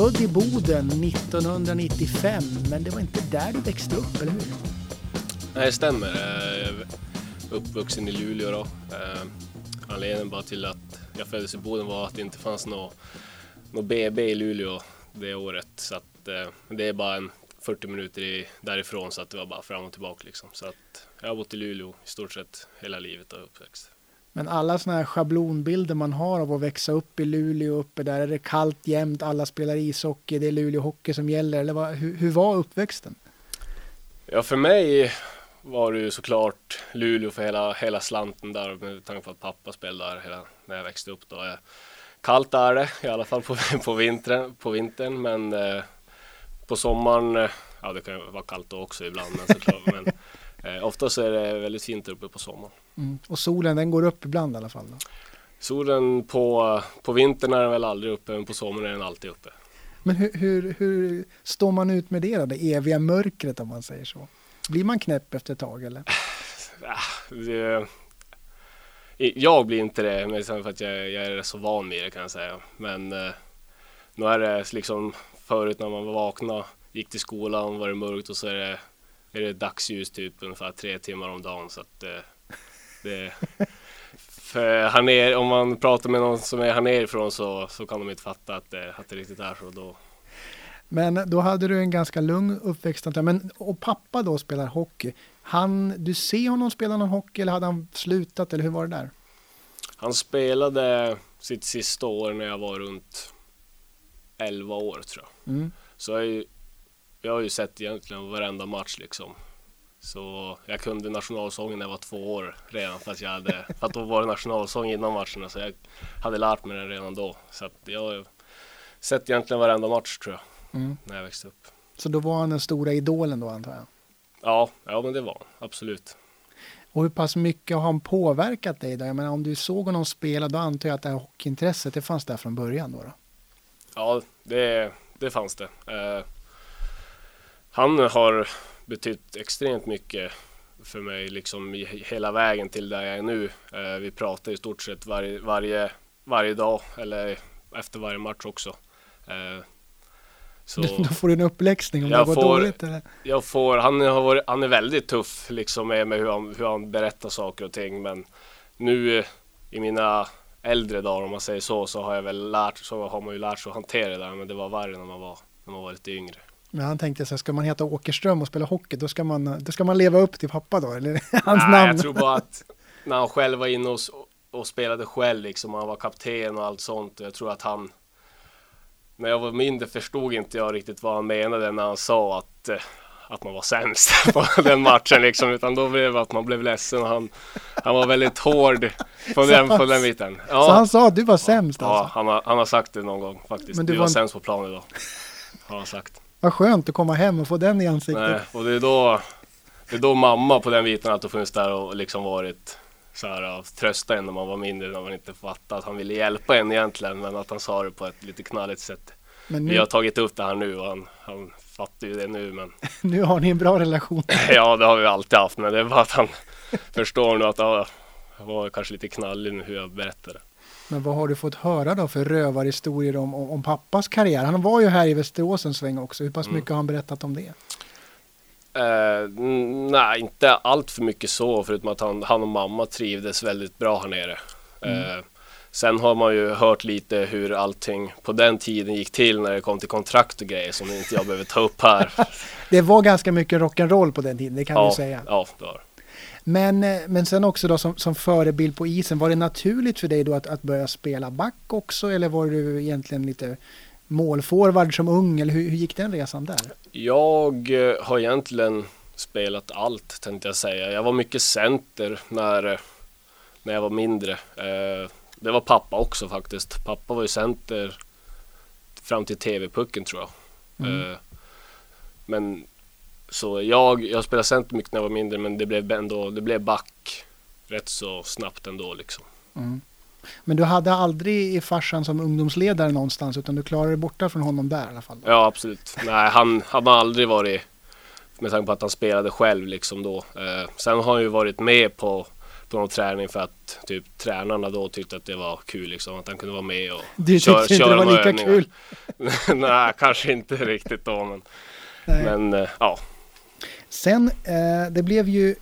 född i Boden 1995, men det var inte där du växte upp, eller hur? Nej, det stämmer. Jag är uppvuxen i Luleå då. Eh, anledningen bara till att jag föddes i Boden var att det inte fanns något BB i Luleå det året. Så att, eh, det är bara en 40 minuter därifrån så att det var bara fram och tillbaka liksom. Så att jag har bott i Luleå i stort sett hela livet och uppväxt. Men alla sådana här schablonbilder man har av att växa upp i Luleå uppe där är det kallt jämt, alla spelar ishockey, det är Luleå hockey som gäller. Eller vad, hur, hur var uppväxten? Ja, för mig var det ju såklart Luleå för hela, hela slanten där med tanke på att pappa spelade där hela, när jag växte upp. Då. Eh, kallt är det i alla fall på, på, vintern, på vintern men eh, på sommaren, eh, ja det kan ju vara kallt då också ibland men såklart. men eh, oftast är det väldigt fint uppe på sommaren. Mm. Och solen den går upp ibland i alla fall? Då. Solen på, på vintern är den väl aldrig uppe men på sommaren är den alltid uppe. Men hur, hur, hur står man ut med det då? Det eviga mörkret om man säger så? Blir man knäpp efter ett tag eller? Ja, det, jag blir inte det, men för att jag, jag, är så van vid det kan jag säga. Men eh, nu är det liksom förut när man vaknade, gick till skolan, var det mörkt och så är det, är det dagsljus typ ungefär tre timmar om dagen. Så att eh, det, för här nere, om man pratar med någon som är här nerifrån så, så kan de inte fatta att det, att det riktigt är så. Då, men då hade du en ganska lugn uppväxt. Men, och pappa då spelar hockey. Han, du ser honom spela någon hockey eller hade han slutat eller hur var det där? Han spelade sitt sista år när jag var runt 11 år tror jag. Mm. Så jag, jag har ju sett egentligen varenda match liksom. Så jag kunde nationalsången när jag var två år redan för att jag hade, för att då var det nationalsång innan matcherna så jag hade lärt mig den redan då. Så att jag har sett egentligen varenda match tror jag mm. när jag växte upp. Så då var han den stora idolen då antar jag? Ja, ja men det var han, absolut. Och hur pass mycket har han påverkat dig då? Jag menar om du såg honom spela då antar jag att det här hockeyintresset det fanns där från början då? då? Ja, det, det fanns det. Eh, han har betytt extremt mycket för mig liksom hela vägen till där jag är nu. Eh, vi pratar i stort sett varje, varje, varje dag eller efter varje match också. Eh, så Då får du en uppläxning om det går dåligt eller? Jag får, han, har varit, han är väldigt tuff liksom med, med hur, han, hur han berättar saker och ting men nu eh, i mina äldre dagar om man säger så så har jag väl lärt, så har man ju lärt sig att hantera det där men det var värre när man var, när man var lite yngre. Men han tänkte så här, ska man heta Åkerström och spela hockey då ska man, då ska man leva upp till pappa då eller hans Nej, namn? jag tror bara att när han själv var inne och, och spelade själv liksom, han var kapten och allt sånt och jag tror att han när jag var mindre förstod inte jag riktigt vad han menade när han sa att, eh, att man var sämst på den matchen liksom, utan då blev det att man blev ledsen och han, han var väldigt hård på den, på den biten. Ja. Så han sa att du var sämst alltså? Ja, han har, han har sagt det någon gång faktiskt. Men du, du var, var sämst på plan idag. Har han sagt. Vad skönt att komma hem och få den i ansiktet. Nej, och det är då, det är då mamma på den biten alltid funnits där och liksom varit så här, trösta en när man var mindre när man inte fattade att han ville hjälpa en egentligen men att han sa det på ett lite knalligt sätt. Men nu... Vi har tagit upp det här nu och han, han fattar ju det nu men Nu har ni en bra relation Ja det har vi alltid haft men det är bara att han förstår nu att ja, jag var kanske lite knallig nu hur jag berättade. Men vad har du fått höra då för rövarhistorier om, om, om pappas karriär? Han var ju här i Västerås en sväng också. Hur pass mm. mycket har han berättat om det? Uh, nej, inte allt för mycket så, förutom att han, han och mamma trivdes väldigt bra här nere. Mm. Uh, sen har man ju hört lite hur allting på den tiden gick till när det kom till kontrakt och grejer som inte jag behöver ta upp här. det var ganska mycket rock'n'roll på den tiden, det kan ja, du säga. Ja, det var men, eh, men sen också då som, som förebild på isen, var det naturligt för dig då att, att börja spela back också eller var du egentligen lite målforward som ung eller hur, hur gick den resan där? Jag eh, har egentligen spelat allt tänkte jag säga. Jag var mycket center när, när jag var mindre. Eh, det var pappa också faktiskt. Pappa var ju center fram till TV-pucken tror jag. Mm. Men så jag, jag spelade center mycket när jag var mindre men det blev ändå, det blev back rätt så snabbt ändå liksom. Mm. Men du hade aldrig i farsan som ungdomsledare någonstans utan du klarade dig borta från honom där i alla fall? Ja absolut. Nej han har aldrig varit med tanke på att han spelade själv liksom då. Eh, sen har han ju varit med på, på någon träning för att typ tränarna då tyckte att det var kul liksom att han kunde vara med och Du tyckte inte det var lika övningar. kul? Nej, kanske inte riktigt då men, Nej. men eh, ja. Sen, eh, det blev ju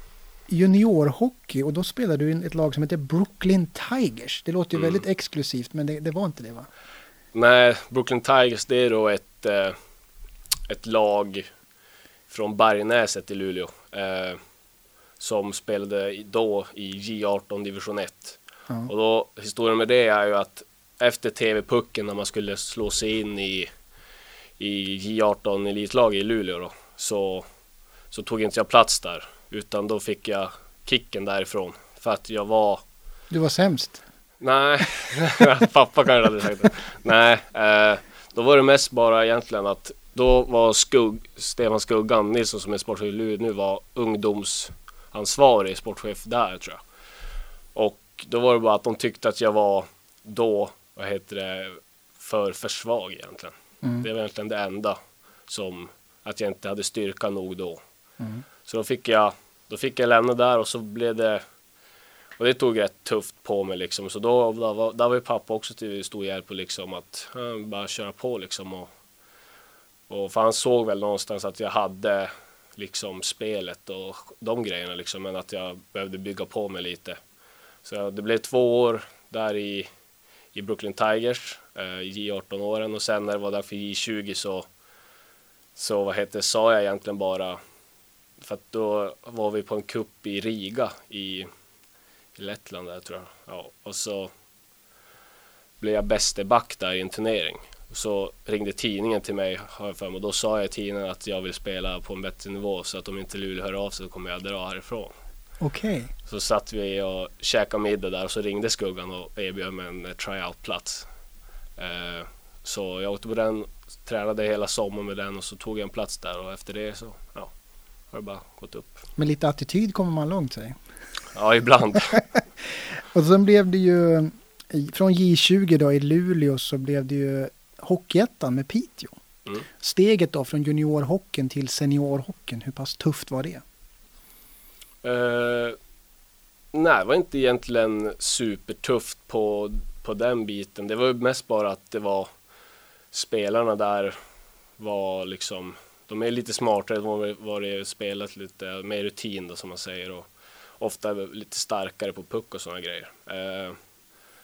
juniorhockey och då spelade du i ett lag som heter Brooklyn Tigers. Det låter ju Mm. väldigt exklusivt men det, det var inte det va? Nej, Brooklyn Tigers det är då ett, eh, ett lag från Bergnäset i Luleå. Eh, som spelade då i J18 division 1. Ja. Och då, historien med det är ju att efter TV-pucken när man skulle slå sig in i, i J18 elitlag i Luleå då, så, så tog inte jag plats där. Utan då fick jag kicken därifrån. För att jag var Du var sämst. Nej, pappa kanske hade sagt det. Nej, eh, då var det mest bara egentligen att då var Skugg, Stefan Skuggan Nilsson som är sportchef i nu var ungdomsansvarig sportchef där tror jag. Och då var det bara att de tyckte att jag var då, vad heter det, för för svag egentligen. Mm. Det var egentligen det enda som, att jag inte hade styrka nog då. Mm. Så då fick jag, då fick jag lämna där och så blev det och det tog rätt tufft på mig liksom. Så då, då var, där var ju pappa också till stor hjälp och liksom att bara köra på liksom. Och, och för han såg väl någonstans att jag hade liksom spelet och de grejerna liksom. Men att jag behövde bygga på mig lite. Så det blev två år där i, i Brooklyn Tigers, eh, J18 åren och sen när det var där för J20 så så vad heter sa jag egentligen bara för att då var vi på en kupp i Riga i, i Lettland där tror jag. Ja, och så blev jag bäste back där i en turnering. Så ringde tidningen till mig har jag för mig och då sa jag i tidningen att jag vill spela på en bättre nivå så att om inte Luleå hör av sig så kommer jag dra härifrån. Okej. Så satt vi och käkade middag där och så ringde Skuggan och erbjöd mig en tryout-plats. Eh, så jag åkte på den, tränade hela sommaren med den och så tog jag en plats där och efter det så ja, har det bara gått upp. Med lite attityd kommer man långt säg. Ja, ibland. Och sen blev det ju från J20 då i Luleå så blev det ju Hockeyettan med Piteå. Mm. Steget då från juniorhockeyn till seniorhockeyn, hur pass tufft var det? Eh, nej, det var inte egentligen supertufft på, på den biten. Det var mest bara att det var spelarna där var liksom, de är lite smartare, de har varit spelat lite mer rutin då som man säger och ofta lite starkare på puck och sådana grejer. Eh,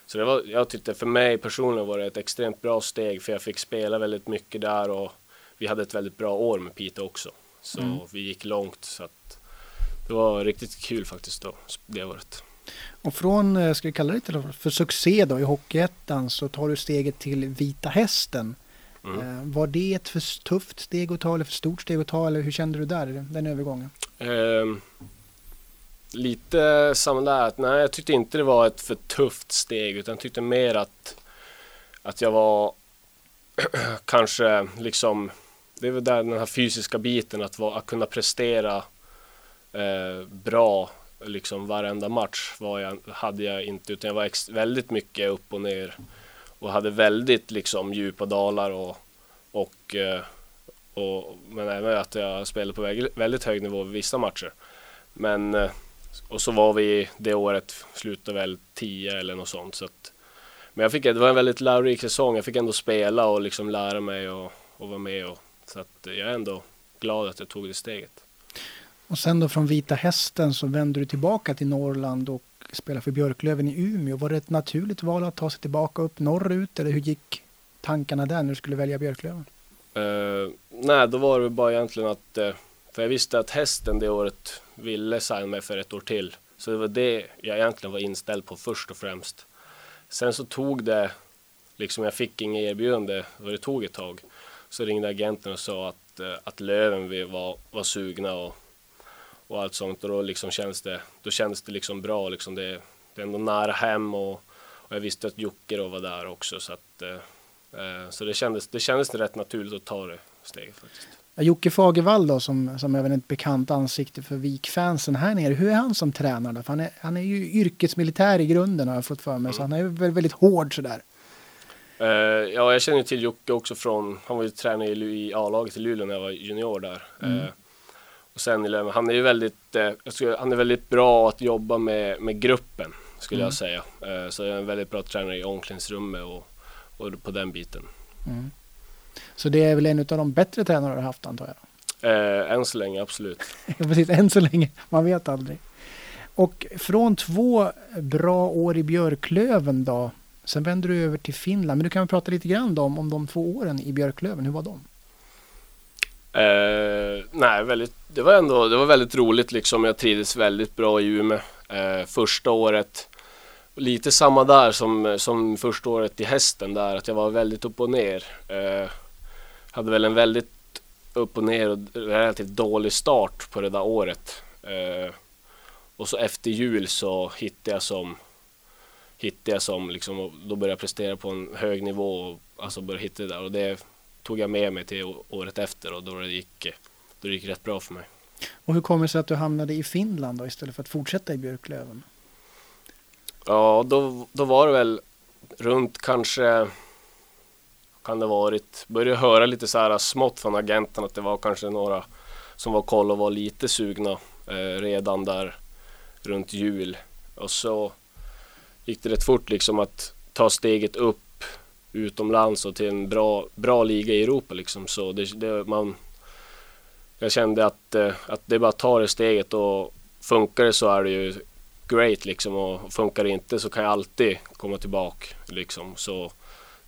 så det var, jag tyckte för mig personligen var det ett extremt bra steg för jag fick spela väldigt mycket där och vi hade ett väldigt bra år med Piteå också. Så Mm. vi gick långt så att det var riktigt kul faktiskt då, det året. Och från, eh, ska vi kalla det till för succé då i Hockeyettan så tar du steget till Vita Hästen. Mm. Eh, Var det ett för tufft steg att ta eller för stort steg att ta eller hur kände du där, den övergången? Ehm, lite samma där, att nej jag tyckte inte det var ett för tufft steg utan tyckte mer att, att jag var kanske liksom, det är väl där den här fysiska biten att, vara, att kunna prestera eh, bra liksom varenda match var jag, hade jag inte utan jag var väldigt mycket upp och ner och hade väldigt liksom djupa dalar och, och, eh, och men även att jag spelade på väldigt hög nivå vissa matcher. Men eh, och så var vi det året slutade väl 10 eller något sånt så att, men jag fick, det var en väldigt lärorik säsong. Jag fick ändå spela och liksom lära mig och, och vara med och så att jag är ändå glad att jag tog det steget. Och sen då från Vita Hästen så vände du tillbaka till Norrland och spela för Björklöven i Umeå. Var det ett naturligt val att ta sig tillbaka upp norrut eller hur gick tankarna där när du skulle välja Björklöven? Uh, nej, då var det bara egentligen att, eh, för jag visste att hästen det året ville signa mig för ett år till. Så det var det jag egentligen var inställd på först och främst. Sen så tog det, liksom jag fick inget erbjudande och det tog ett tag. Så ringde agenten och sa att, eh, att Löven vi var, var sugna och, och allt sånt. Och då liksom kändes det, då kändes det liksom bra. Liksom det, det är ändå nära hem och, och jag visste att Jocke då var där också. Så, att, eh, eh, så det, kändes, det kändes rätt naturligt att ta det steget faktiskt. Jocke Fagervall då som, som även ett bekant ansikte för Vikfansen här nere. Hur är han som tränare? då? För han, är, han är ju yrkesmilitär i grunden har jag fått för mig. Så han är ju väldigt, hård sådär. Eh, ja, jag känner till Jocke också från, han var ju tränare i, i A-laget i Luleå när jag var junior där. Mm. Eh, Och sen han är ju väldigt, eh, han är väldigt bra att jobba med, med gruppen skulle Mm. jag säga. Eh, så jag är en väldigt bra tränare i omklädningsrummet och, och på den biten. Mm. Så det är väl en av de bättre tränare du har haft antar jag? Eh, än så länge, absolut. Precis, än så länge. Man vet aldrig. Och från två bra år i Björklöven då, sen vänder du över till Finland. Men du kan prata lite grann då om de två åren i Björklöven. Hur var de? Eh, nej, väldigt, det var ändå det var väldigt roligt liksom. Jag trivdes väldigt bra i Umeå. Eh, första året, lite samma där som, som första året i hästen där, att jag var väldigt upp och ner. Eh, hade väl en väldigt upp och ner och relativt dålig start på det där året. Eh, och så efter jul så hittade jag som hittade jag som liksom, då började jag prestera på en hög nivå och alltså började hitta det där och det tog jag med mig till året efter och då det gick, då det gick rätt bra för mig. Och hur kommer det sig att du hamnade i Finland då istället för att fortsätta i Björklöven? Ja, då, då var det väl runt kanske, kan det varit, började höra lite så här smått från agenten att det var kanske några som var koll och var lite sugna eh, redan där runt jul. Och så gick det rätt fort liksom att ta steget upp utomlands och till en bra, bra liga i Europa liksom. Så det, det, man, jag kände att, eh, att det bara att ta det steget och funkar det så är det ju great liksom och funkar det inte så kan jag alltid komma tillbaka liksom. Så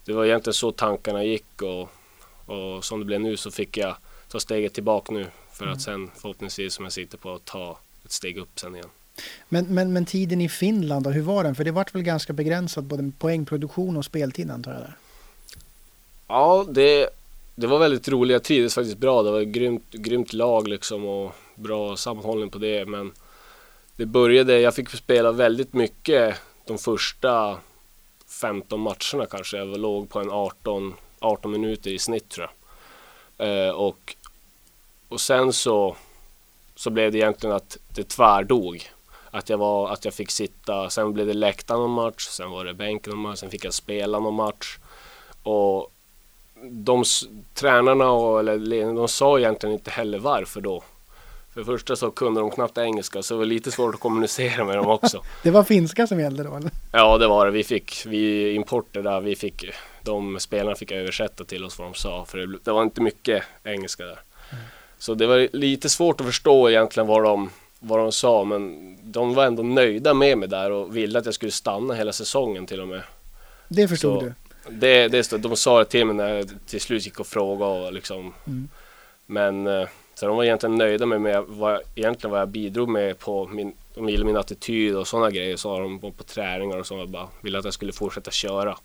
det var egentligen så tankarna gick och, och som det blev nu så fick jag ta steget tillbaka nu för Mm. att sen förhoppningsvis som jag sitter på att ta ett steg upp sen igen. Men, men, men tiden i Finland då, hur var den? För det vart väl ganska begränsat både med poängproduktion och speltid antar jag där. Ja, det, det var väldigt roligt. Jag trivdes faktiskt bra. Det var ett grymt, grymt lag liksom och bra sammanhållning på det. Men det började, jag fick spela väldigt mycket de första 15 matcherna kanske. Jag låg på en 18, 18 minuter i snitt tror jag. Eh, och, och sen så, så blev det egentligen att det tvärdog. Att jag, var, att jag fick sitta, sen blev det läktaren någon match, sen var det bänken någon match, sen fick jag spela någon match. Och de tränarna och eller, ledningen, de sa egentligen inte heller varför då. För det första så kunde de knappt engelska så det var lite svårt att kommunicera med dem också. Det var finska som gällde då eller? Ja det var det. Vi fick, vi importer där, vi fick, de spelarna fick översätta till oss vad de sa. För det, det var inte mycket engelska där. Så det var lite svårt att förstå egentligen vad de, vad de sa. Men de var ändå nöjda med mig där och ville att jag skulle stanna hela säsongen till och med. Det förstod Så- du? Det, det, stod- de sa det till mig när jag till slut gick och frågade och liksom. Mm. Men eh, så de var egentligen nöjda med mig, vad, egentligen vad jag bidrog med på min, de gillade min attityd och sådana grejer. Så de på, på träningar och så och bara ville att jag skulle fortsätta köra.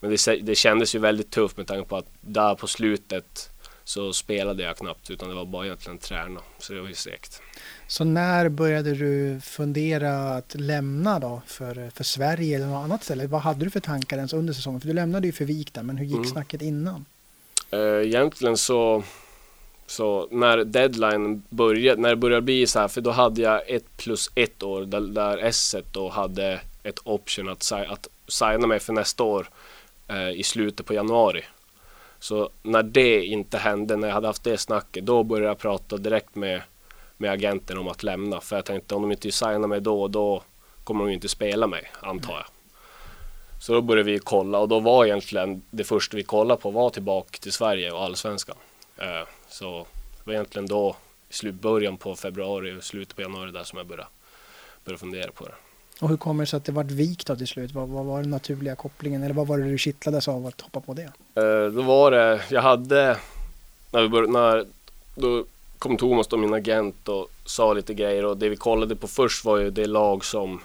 Men det, det kändes ju väldigt tufft med tanke på att där på slutet så spelade jag knappt utan det var bara egentligen träna. Så det var ju segt. Så när började du fundera att lämna då för, för Sverige eller något annat ställe? Vad hade du för tankar ens under säsongen? För du lämnade ju för Vik där, men hur gick Mm. snacket innan? Eh, egentligen så, så när deadline började, när det började bli så här, för då hade jag ett plus ett år där, där S då hade ett option att, att signa mig för nästa år eh, i slutet på januari. Så när det inte hände, när jag hade haft det snacket, då började jag prata direkt med, med agenten om att lämna. För jag tänkte om de inte signar mig då, då kommer de inte spela mig, antar jag. Så då började vi kolla och då var egentligen det första vi kollade på var tillbaka till Sverige och allsvenskan. Eh, Så det var egentligen då i början på februari och slutet på januari där som jag började, började fundera på det. Och hur kommer det sig att det vart Vik då till slut? Vad, vad var den naturliga kopplingen? Eller vad var det du kittlades av att hoppa på det? Eh, Då var det, jag hade, när vi började, när, då kom Thomas då min agent och sa lite grejer och det vi kollade på först var ju det lag som,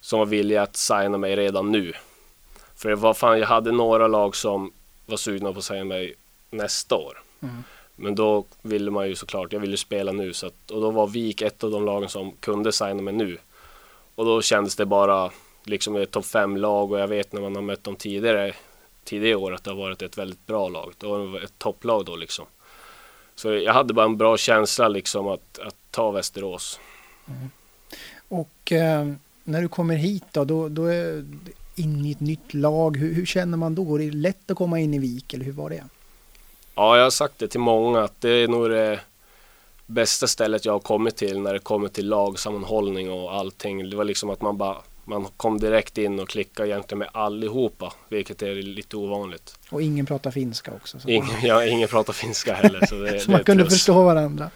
som var villiga att signa mig redan nu. För det var fan, jag hade några lag som var sugna på att signa mig nästa år. Mm. Men då ville man ju såklart, jag ville spela nu så att, och då var Vik ett av de lagen som kunde signa mig nu. Och då kändes det bara liksom ett topp 5-lag och jag vet när man har mött dem tidigare, tidigare år att det har varit ett väldigt bra lag. Det var ett topplag då liksom. Så jag hade bara en bra känsla liksom att, att ta Västerås. Och eh, när du kommer hit då, då, då är in i ett nytt lag. Hur, hur känner man då? Är det lätt att komma in i Vik eller hur var det? Ja, jag har sagt det till många att det är nog det bästa stället jag har kommit till när det kommer till lagsammanhållning och allting. Det var liksom att man bara man kom direkt in och klickade egentligen med allihopa, vilket är lite ovanligt. Och ingen pratar finska också. Så ingen, ja, ingen pratar finska heller. Så, det, så man kunde plus. förstå varandra.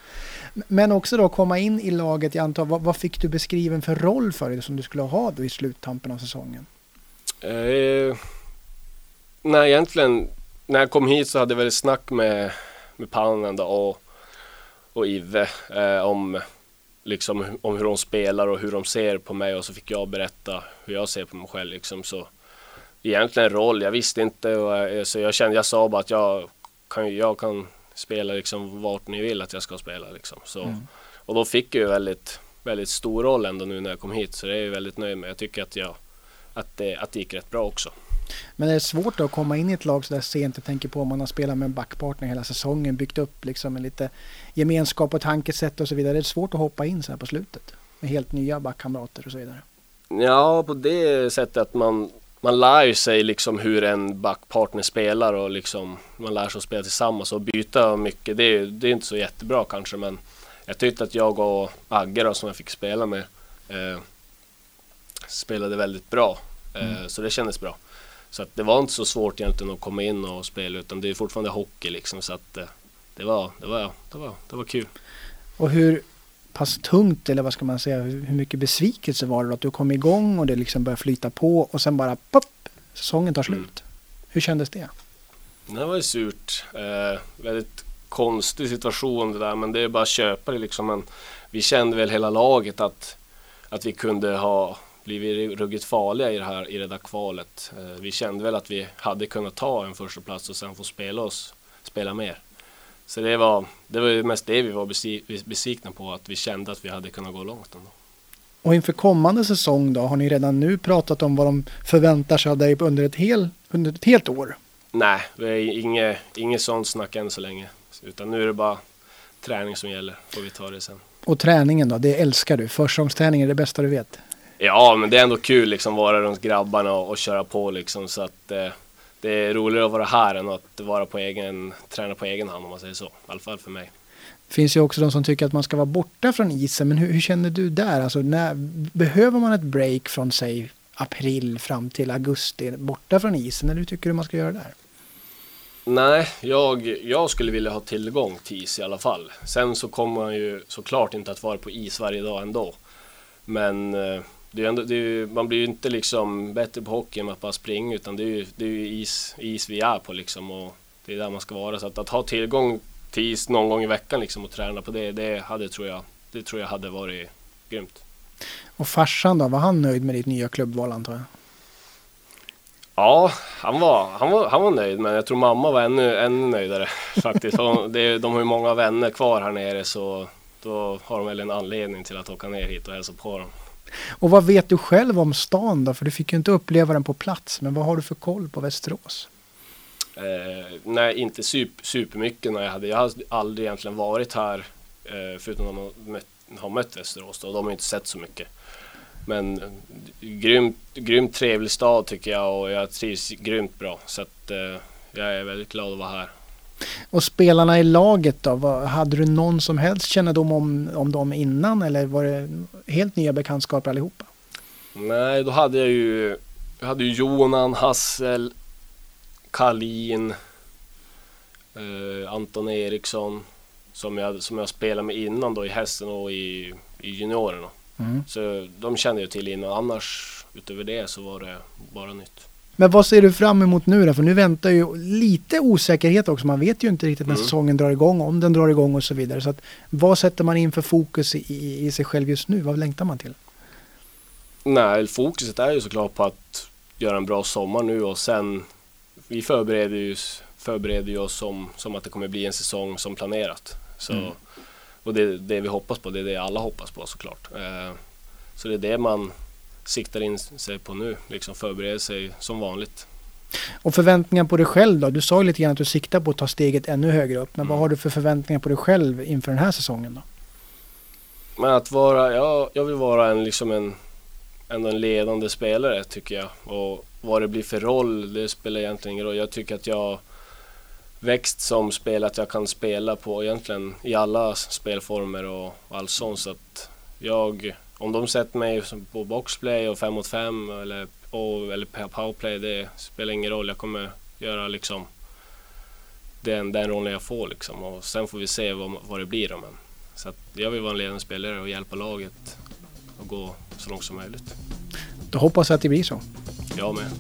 Men också då komma in i laget, jag antar, vad, vad, fick du beskriven för roll för dig som du skulle ha då i sluttampen av säsongen? Eh, nej, egentligen när jag kom hit så hade jag väl snack med, med Pannen då och, och Ive eh, om, liksom, om hur de spelar och hur de ser på mig och så fick jag berätta hur jag ser på mig själv. Liksom, så egentligen roll, jag visste inte och, så jag kände, jag sa bara att jag kan, jag kan spela liksom vart ni vill att jag ska spela liksom. Så, mm. Och då fick jag ju väldigt, väldigt stor roll ändå nu när jag kom hit så det är jag väldigt nöjd med. Jag tycker att, jag, att, det, att det gick rätt bra också. Men det är svårt att komma in i ett lag så där sent och tänka på om man har spelat med en backpartner hela säsongen, byggt upp liksom en lite gemenskap och tankesätt och så vidare. Det är svårt att hoppa in så här på slutet med helt nya backkamrater och så vidare. Ja, på det sättet att man, man lär sig liksom hur en backpartner spelar och liksom man lär sig att spela tillsammans och byta mycket. Det är, det är inte så jättebra kanske men jag tyckte att jag och Agge då, som jag fick spela med eh, spelade väldigt bra. Eh, mm. Så det kändes bra. Så att det var inte så svårt egentligen att komma in och spela utan det är fortfarande hockey liksom så att eh, det var, det var, det var, det var kul. Och hur pass tungt eller vad ska man säga, hur mycket besvikelse var det då att du kom igång och det liksom började flyta på och sen bara pop, säsongen tar slut. Mm. Hur kändes det? Det var ju surt. Eh, väldigt konstig situation det där men det är bara att köpa det liksom. Men vi kände väl hela laget att, att vi kunde ha blivit ruggigt farliga i det här i det där kvalet. Eh, vi kände väl att vi hade kunnat ta en första plats och sen få spela oss, spela mer. Så det var, det var mest det vi var besvikna på, att vi kände att vi hade kunnat gå långt ändå. Och inför kommande säsong då, har ni redan nu pratat om vad de förväntar sig av dig under ett, hel, under ett helt år? Nej, det är inget, inget sånt snack än så länge. Utan nu är det bara träning som gäller, får vi ta det sen. Och träningen då, det älskar du? Försäsongsträning är det bästa du vet? Ja, men det är ändå kul liksom vara runt grabbarna och, och köra på liksom så att eh, det är roligare att vara här än att vara på egen, träna på egen hand om man säger så. I alla fall för mig. Det finns ju också de som tycker att man ska vara borta från isen, men hur, hur känner du där? Alltså, när, behöver man ett break från säg april fram till augusti borta från isen, eller hur tycker du man ska göra där? Nej, jag, jag skulle vilja ha tillgång till is i alla fall. Sen så kommer man ju såklart inte att vara på is varje dag ändå. Men eh, det är ändå, det är, man blir ju inte liksom bättre på hockey med att bara springa utan det är ju, det är ju is, is vi är på liksom och det är där man ska vara. Så att, att ha tillgång till is någon gång i veckan liksom och träna på det, det hade tror jag, det tror jag hade varit grymt. Och farsan då, var han nöjd med ditt nya klubbval antar jag? Ja, han var, han, var, han var nöjd men jag tror mamma var ännu, ännu nöjdare faktiskt. de, de har ju många vänner kvar här nere så då har de väl en anledning till att åka ner hit och hälsa på dem. Och vad vet du själv om stan då? För du fick ju inte uppleva den på plats. Men vad har du för koll på Västerås? Eh, nej, inte super, supermycket. När jag, hade, jag har aldrig egentligen varit här eh, förutom att man mött, har mött Västerås. Då. De har inte sett så mycket. Men eh, grymt, grymt trevlig stad tycker jag och jag trivs grymt bra. Så att, eh, jag är väldigt glad att vara här. Och spelarna i laget då? hade du någon som helst kännedom om, om dem innan eller var det helt nya bekantskaper allihopa? Nej, då hade jag ju, jag hade ju Jonan, Hassel, Kalin, eh, Anton Eriksson som jag, som jag spelade med innan då i hästen och i, i juniorerna. Mm. Så de kände jag till innan. Annars utöver det så var det bara nytt. Men vad ser du fram emot nu då? För nu väntar ju lite osäkerhet också. Man vet ju inte riktigt när mm. säsongen drar igång, om den drar igång och så vidare. Så att, vad sätter man in för fokus i, i sig själv just nu? Vad längtar man till? Nej, fokuset är ju såklart på att göra en bra sommar nu och sen vi förbereder ju förbereder oss som, som att det kommer bli en säsong som planerat. Så, mm. Och det är det vi hoppas på, det är det alla hoppas på såklart. Eh, så det är det man siktar in sig på nu, liksom förbereder sig som vanligt. Och förväntningar på dig själv då? Du sa ju lite grann att du siktar på att ta steget ännu högre upp. Men mm. vad har du för förväntningar på dig själv inför den här säsongen då? Men att vara, ja, jag vill vara en, liksom en, ändå en ledande spelare tycker jag. Och vad det blir för roll, det spelar egentligen ingen roll. Jag tycker att jag växt som spel att jag kan spela på egentligen i alla spelformer och allt sånt. Så att jag, om de sätter mig på boxplay och 5 mot 5 eller, och, eller powerplay, det spelar ingen roll. Jag kommer göra liksom den, den rollen jag får liksom. Och sen får vi se vad, vad det blir. Men. Så jag vill vara en ledande spelare och hjälpa laget att gå så långt som möjligt. Då hoppas jag att det blir så. Jag med.